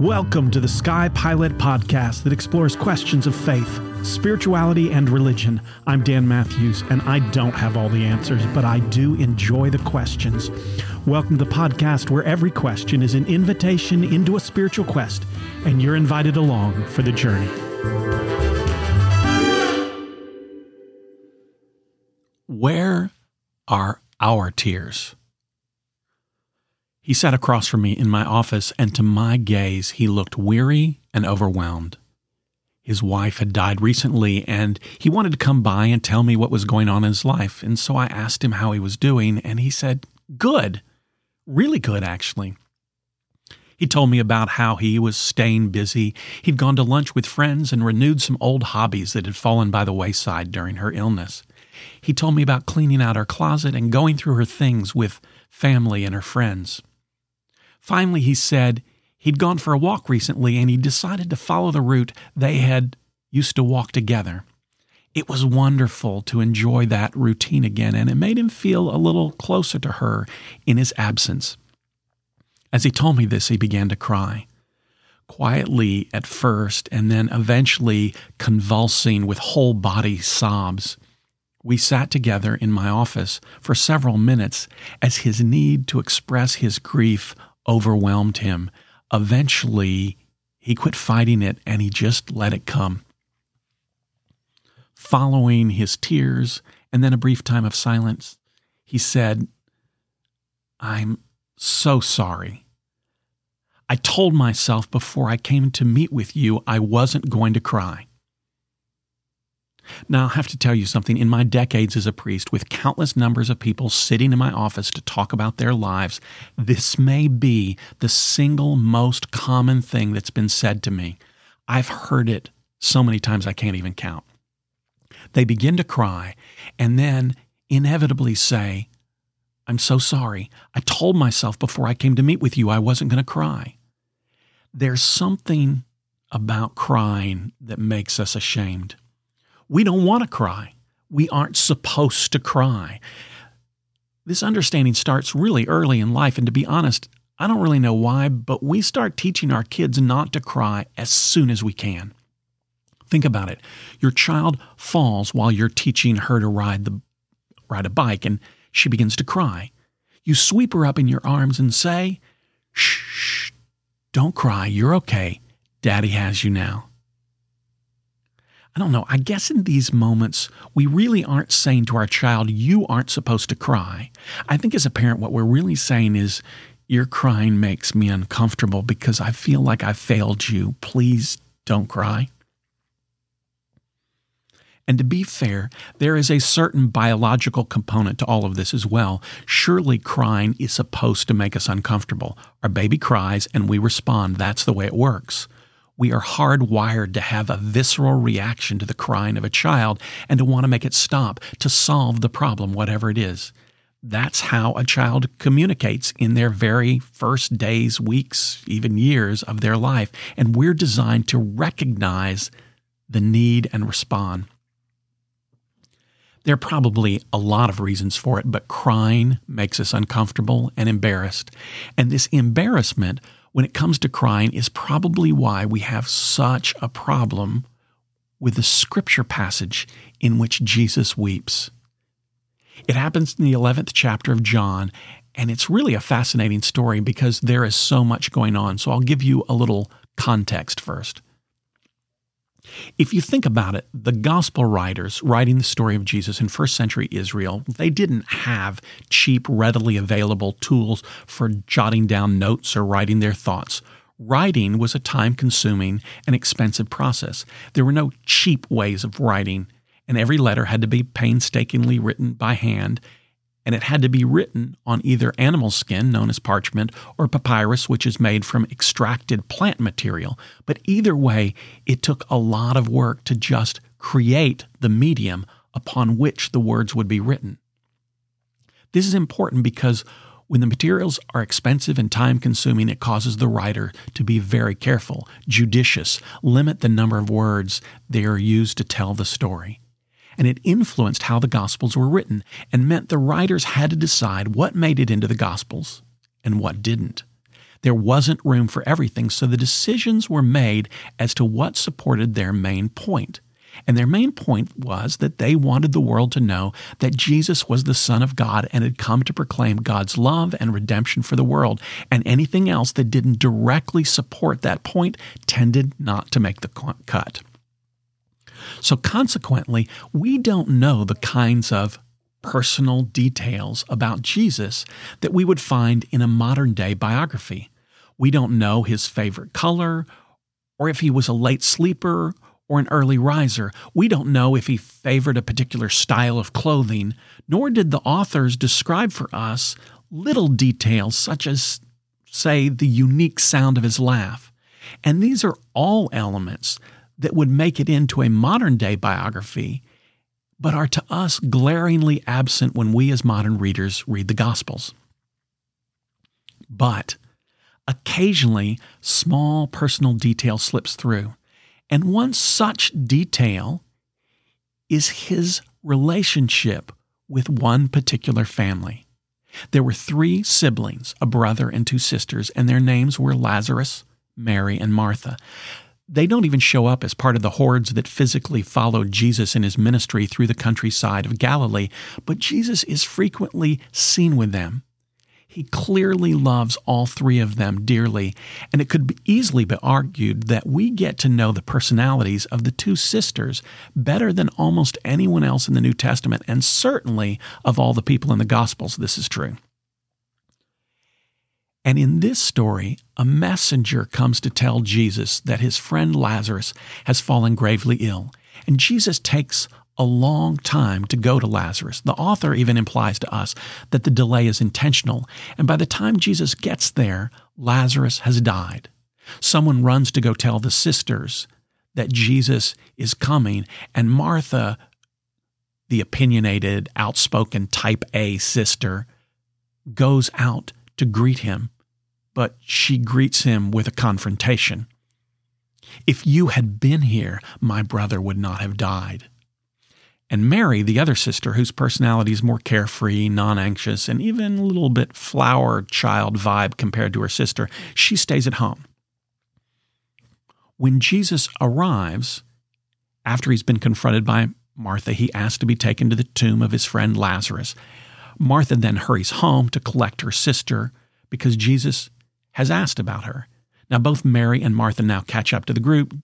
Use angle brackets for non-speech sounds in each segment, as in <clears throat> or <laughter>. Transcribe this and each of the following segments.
Welcome to the Sky Pilot podcast that explores questions of faith, spirituality, and religion. I'm Dan Matthews, and I don't have all the answers, but I do enjoy the questions. Welcome to the podcast where every question is an invitation into a spiritual quest, and you're invited along for the journey. Where are our tears? He sat across from me in my office, and to my gaze, he looked weary and overwhelmed. His wife had died recently, and he wanted to come by and tell me what was going on in his life. And so I asked him how he was doing, and he said, Good. Really good, actually. He told me about how he was staying busy. He'd gone to lunch with friends and renewed some old hobbies that had fallen by the wayside during her illness. He told me about cleaning out her closet and going through her things with family and her friends. Finally, he said he'd gone for a walk recently and he decided to follow the route they had used to walk together. It was wonderful to enjoy that routine again, and it made him feel a little closer to her in his absence. As he told me this, he began to cry. Quietly at first, and then eventually convulsing with whole body sobs. We sat together in my office for several minutes as his need to express his grief overwhelmed him. Eventually, he quit fighting it and he just let it come. Following his tears and then a brief time of silence, he said, I'm so sorry. I told myself before I came to meet with you I wasn't going to cry. Now, I have to tell you something. In my decades as a priest, with countless numbers of people sitting in my office to talk about their lives, this may be the single most common thing that's been said to me. I've heard it so many times I can't even count. They begin to cry and then inevitably say, I'm so sorry. I told myself before I came to meet with you I wasn't going to cry. There's something about crying that makes us ashamed. We don't want to cry. We aren't supposed to cry. This understanding starts really early in life. And to be honest, I don't really know why, but we start teaching our kids not to cry as soon as we can. Think about it. Your child falls while you're teaching her to ride the ride a bike and she begins to cry. You sweep her up in your arms and say, "Shh, don't cry. You're okay. Daddy has you now." I don't know. I guess in these moments, we really aren't saying to our child, you aren't supposed to cry. I think as a parent, what we're really saying is, your crying makes me uncomfortable because I feel like I failed you. Please don't cry. And to be fair, there is a certain biological component to all of this as well. Surely crying is supposed to make us uncomfortable. Our baby cries and we respond. That's the way it works we are hardwired to have a visceral reaction to the crying of a child and to want to make it stop, to solve the problem, whatever it is. That's how a child communicates in their very first days, weeks, even years of their life. And we're designed to recognize the need and respond. There are probably a lot of reasons for it, but crying makes us uncomfortable and embarrassed. And this embarrassment when it comes to crying is probably why we have such a problem with the scripture passage in which Jesus weeps. It happens in the 11th chapter of John, and it's really a fascinating story because there is so much going on. So I'll give you a little context first. If you think about it, the gospel writers writing the story of Jesus in first century Israel, they didn't have cheap, readily available tools for jotting down notes or writing their thoughts. Writing was a time consuming and expensive process. There were no cheap ways of writing, and every letter had to be painstakingly written by hand and it had to be written on either animal skin, known as parchment, or papyrus, which is made from extracted plant material. But either way, it took a lot of work to just create the medium upon which the words would be written. This is important because when the materials are expensive and time consuming, it causes the writer to be very careful, judicious, limit the number of words they are used to tell the story and it influenced how the Gospels were written and meant the writers had to decide what made it into the Gospels and what didn't. There wasn't room for everything, so the decisions were made as to what supported their main point. And their main point was that they wanted the world to know that Jesus was the Son of God and had come to proclaim God's love and redemption for the world. And anything else that didn't directly support that point tended not to make the cut. So, consequently, we don't know the kinds of personal details about Jesus that we would find in a modern day biography. We don't know his favorite color, or if he was a late sleeper or an early riser. We don't know if he favored a particular style of clothing, nor did the authors describe for us little details such as, say, the unique sound of his laugh. And these are all elements that would make it into a modern day biography, but are to us glaringly absent when we as modern readers read the Gospels. But occasionally, small personal detail slips through. And one such detail is his relationship with one particular family. There were three siblings, a brother and two sisters, and their names were Lazarus, Mary, and Martha. They don't even show up as part of the hordes that physically followed Jesus in his ministry through the countryside of Galilee, but Jesus is frequently seen with them. He clearly loves all three of them dearly, and it could easily be argued that we get to know the personalities of the two sisters better than almost anyone else in the New Testament, and certainly of all the people in the Gospels, this is true. And in this story, a messenger comes to tell Jesus that his friend Lazarus has fallen gravely ill. And Jesus takes a long time to go to Lazarus. The author even implies to us that the delay is intentional, and by the time Jesus gets there, Lazarus has died. Someone runs to go tell the sisters that Jesus is coming, and Martha, the opinionated, outspoken type A sister, goes out to greet him, but she greets him with a confrontation. If you had been here, my brother would not have died. And Mary, the other sister, whose personality is more carefree, non anxious, and even a little bit flower child vibe compared to her sister, she stays at home. When Jesus arrives, after he's been confronted by Martha, he asks to be taken to the tomb of his friend Lazarus. Martha then hurries home to collect her sister because Jesus has asked about her. Now, both Mary and Martha now catch up to the group,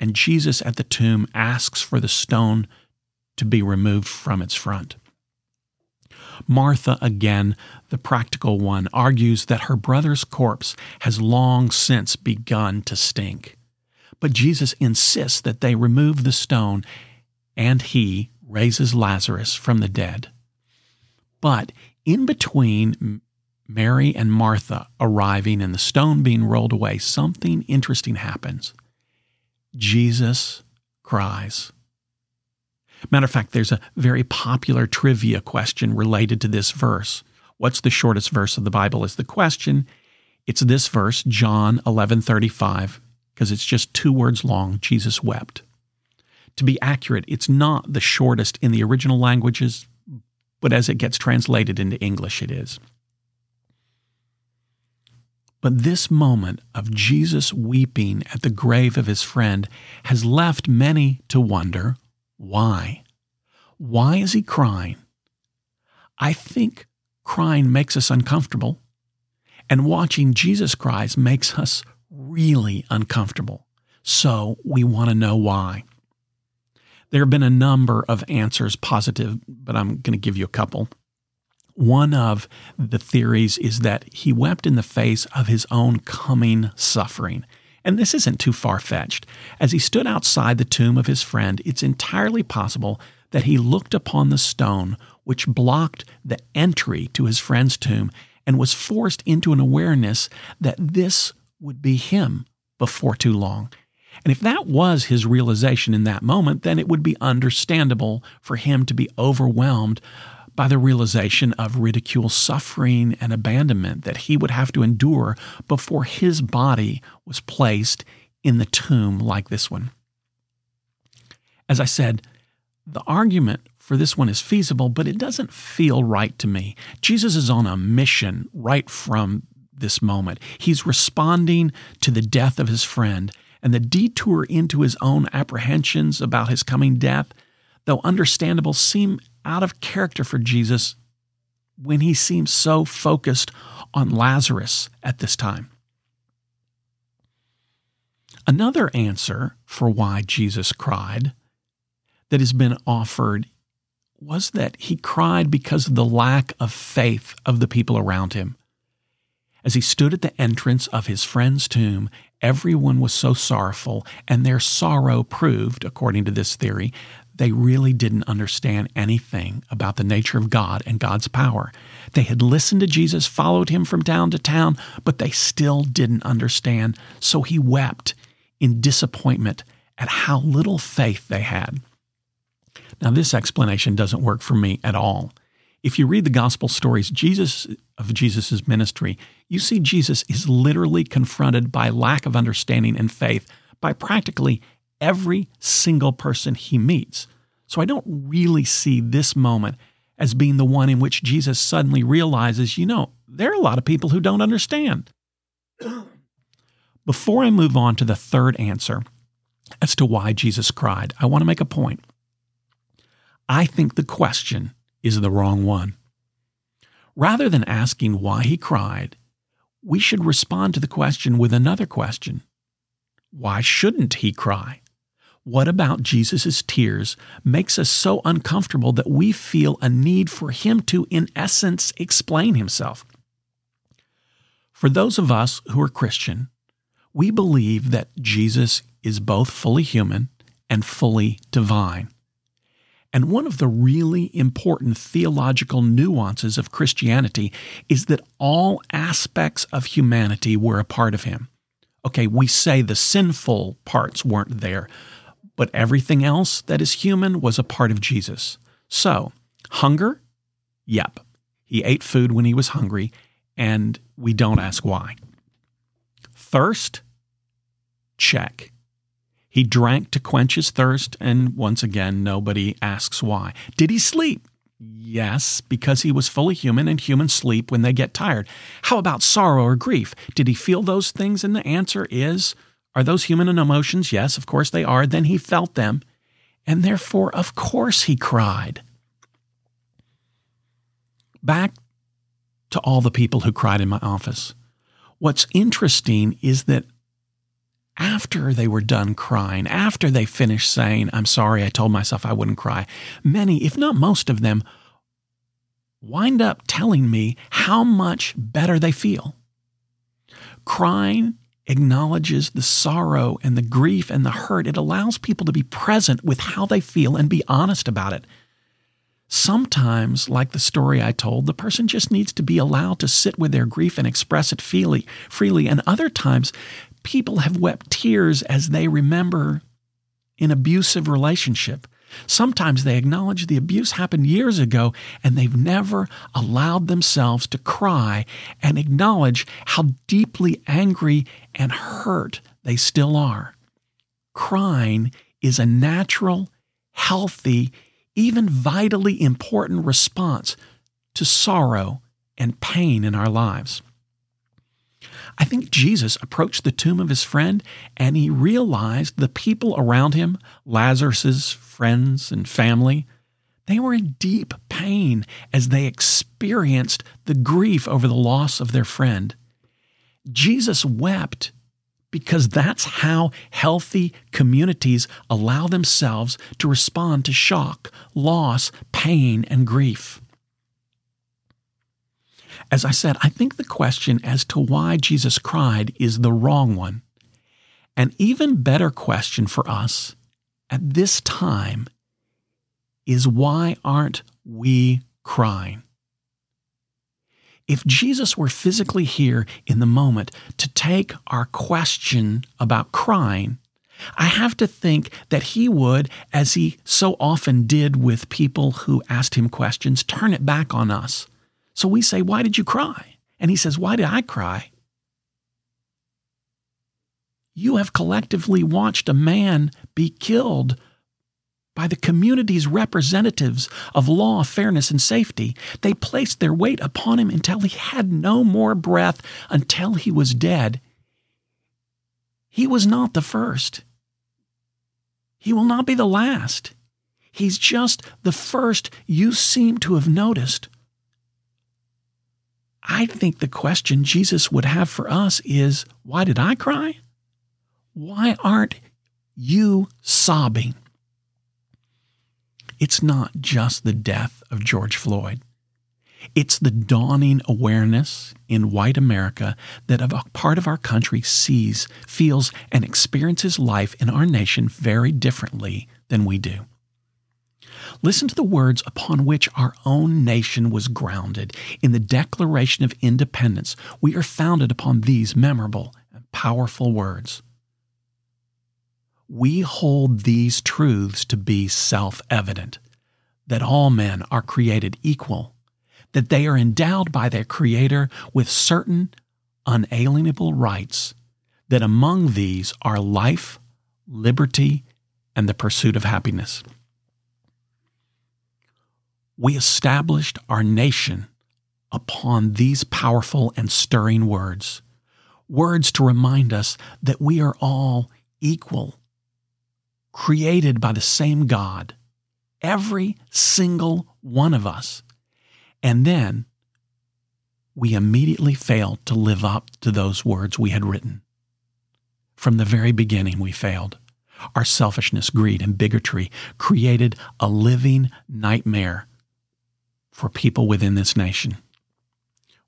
and Jesus at the tomb asks for the stone to be removed from its front. Martha, again, the practical one, argues that her brother's corpse has long since begun to stink. But Jesus insists that they remove the stone, and he raises Lazarus from the dead. But in between Mary and Martha arriving and the stone being rolled away, something interesting happens. Jesus cries. Matter of fact, there's a very popular trivia question related to this verse. What's the shortest verse of the Bible is the question. It's this verse, John 11:35, because it's just two words long, Jesus wept. To be accurate, it's not the shortest in the original languages, but as it gets translated into English it is. But this moment of Jesus weeping at the grave of his friend has left many to wonder why? Why is he crying? I think crying makes us uncomfortable, and watching Jesus cries makes us really uncomfortable. So we want to know why. There have been a number of answers positive, but I'm going to give you a couple. One of the theories is that he wept in the face of his own coming suffering. And this isn't too far fetched. As he stood outside the tomb of his friend, it's entirely possible that he looked upon the stone which blocked the entry to his friend's tomb and was forced into an awareness that this would be him before too long. And if that was his realization in that moment, then it would be understandable for him to be overwhelmed by the realization of ridicule, suffering, and abandonment that he would have to endure before his body was placed in the tomb like this one. As I said, the argument for this one is feasible, but it doesn't feel right to me. Jesus is on a mission right from this moment. He's responding to the death of his friend and the detour into his own apprehensions about his coming death, though understandable, seem out of character for Jesus when he seems so focused on Lazarus at this time. Another answer for why Jesus cried that has been offered was that he cried because of the lack of faith of the people around him. As he stood at the entrance of his friend's tomb, everyone was so sorrowful, and their sorrow proved, according to this theory, they really didn't understand anything about the nature of God and God's power. They had listened to Jesus, followed him from town to town, but they still didn't understand. So he wept in disappointment at how little faith they had. Now, this explanation doesn't work for me at all. If you read the gospel stories Jesus of Jesus' ministry, you see Jesus is literally confronted by lack of understanding and faith by practically every single person he meets. So I don't really see this moment as being the one in which Jesus suddenly realizes, you know, there are a lot of people who don't understand. <clears throat> Before I move on to the third answer as to why Jesus cried, I want to make a point. I think the question is the wrong one. Rather than asking why he cried, we should respond to the question with another question Why shouldn't he cry? What about Jesus' tears makes us so uncomfortable that we feel a need for him to, in essence, explain himself? For those of us who are Christian, we believe that Jesus is both fully human and fully divine. And one of the really important theological nuances of Christianity is that all aspects of humanity were a part of him. Okay, we say the sinful parts weren't there, but everything else that is human was a part of Jesus. So, hunger? Yep. He ate food when he was hungry, and we don't ask why. Thirst? Check. He drank to quench his thirst, and once again, nobody asks why. Did he sleep? Yes, because he was fully human and humans sleep when they get tired. How about sorrow or grief? Did he feel those things? And the answer is Are those human emotions? Yes, of course they are. Then he felt them, and therefore, of course, he cried. Back to all the people who cried in my office. What's interesting is that after they were done crying, after they finished saying, I'm sorry, I told myself I wouldn't cry, many, if not most of them, wind up telling me how much better they feel. Crying acknowledges the sorrow and the grief and the hurt. It allows people to be present with how they feel and be honest about it. Sometimes, like the story I told, the person just needs to be allowed to sit with their grief and express it freely, freely. And other times, people have wept tears as they remember an abusive relationship. Sometimes they acknowledge the abuse happened years ago and they've never allowed themselves to cry and acknowledge how deeply angry and hurt they still are. Crying is a natural, healthy, even vitally important response to sorrow and pain in our lives. I think Jesus approached the tomb of his friend and he realized the people around him, Lazarus's friends and family, they were in deep pain as they experienced the grief over the loss of their friend. Jesus wept because that's how healthy communities allow themselves to respond to shock, loss, pain, and grief. As I said, I think the question as to why Jesus cried is the wrong one. An even better question for us at this time is why aren't we crying? If Jesus were physically here in the moment to take our question about crying, I have to think that he would, as he so often did with people who asked him questions, turn it back on us so we say, Why did you cry? And he says, Why did I cry? You have collectively watched a man be killed by the community's representatives of law, fairness, and safety. They placed their weight upon him until he had no more breath, until he was dead. He was not the first. He will not be the last. He's just the first you seem to have noticed. I think the question Jesus would have for us is why did I cry? Why aren't you sobbing? It's not just the death of George Floyd. It's the dawning awareness in white America that a part of our country sees, feels, and experiences life in our nation very differently than we do. Listen to the words upon which our own nation was grounded. In the Declaration of Independence, we are founded upon these memorable and powerful words we hold these truths to be self evident that all men are created equal, that they are endowed by their Creator with certain unalienable rights, that among these are life, liberty, and the pursuit of happiness. We established our nation upon these powerful and stirring words, words to remind us that we are all equal created by the same God, every single one of us. And then we immediately failed to live up to those words we had written. From the very beginning, we failed. Our selfishness, greed, and bigotry created a living nightmare for people within this nation.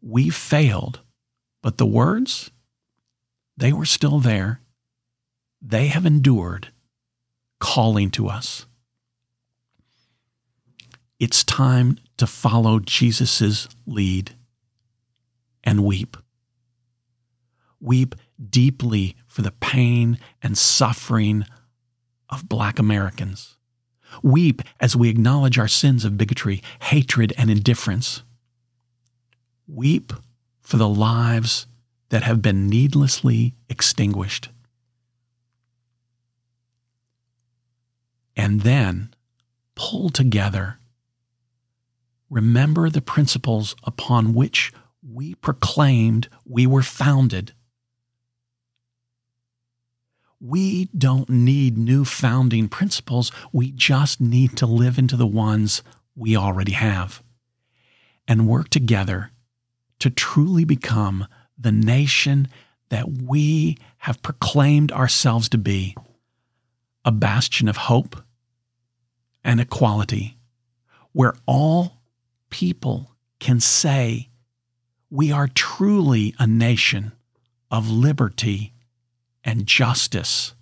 We failed, but the words, they were still there. They have endured calling to us. It's time to follow Jesus' lead and weep. Weep deeply for the pain and suffering of Black Americans. Weep as we acknowledge our sins of bigotry, hatred, and indifference. Weep for the lives that have been needlessly extinguished. and then pull together. Remember the principles upon which we proclaimed we were founded. We don't need new founding principles. We just need to live into the ones we already have and work together to truly become the nation that we have proclaimed ourselves to be a bastion of hope and equality, where all people can say, We are truly a nation of liberty and justice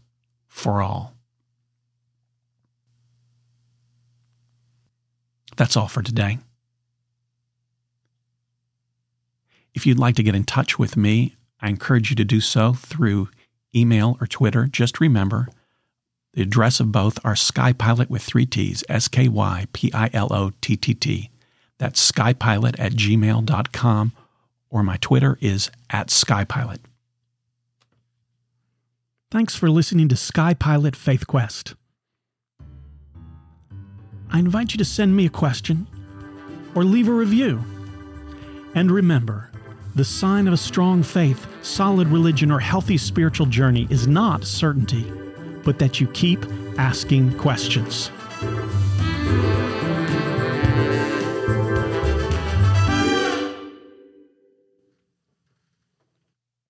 for all. That's all for today. If you'd like to get in touch with me, I encourage you to do so through email or Twitter. Just remember, the address of both are Skypilot with three T's, S K Y P I L O T T T. That's skypilot at gmail.com, or my Twitter is at Skypilot. Thanks for listening to Sky Pilot Faith Quest. I invite you to send me a question or leave a review. And remember, the sign of a strong faith, solid religion, or healthy spiritual journey is not certainty but that you keep asking questions.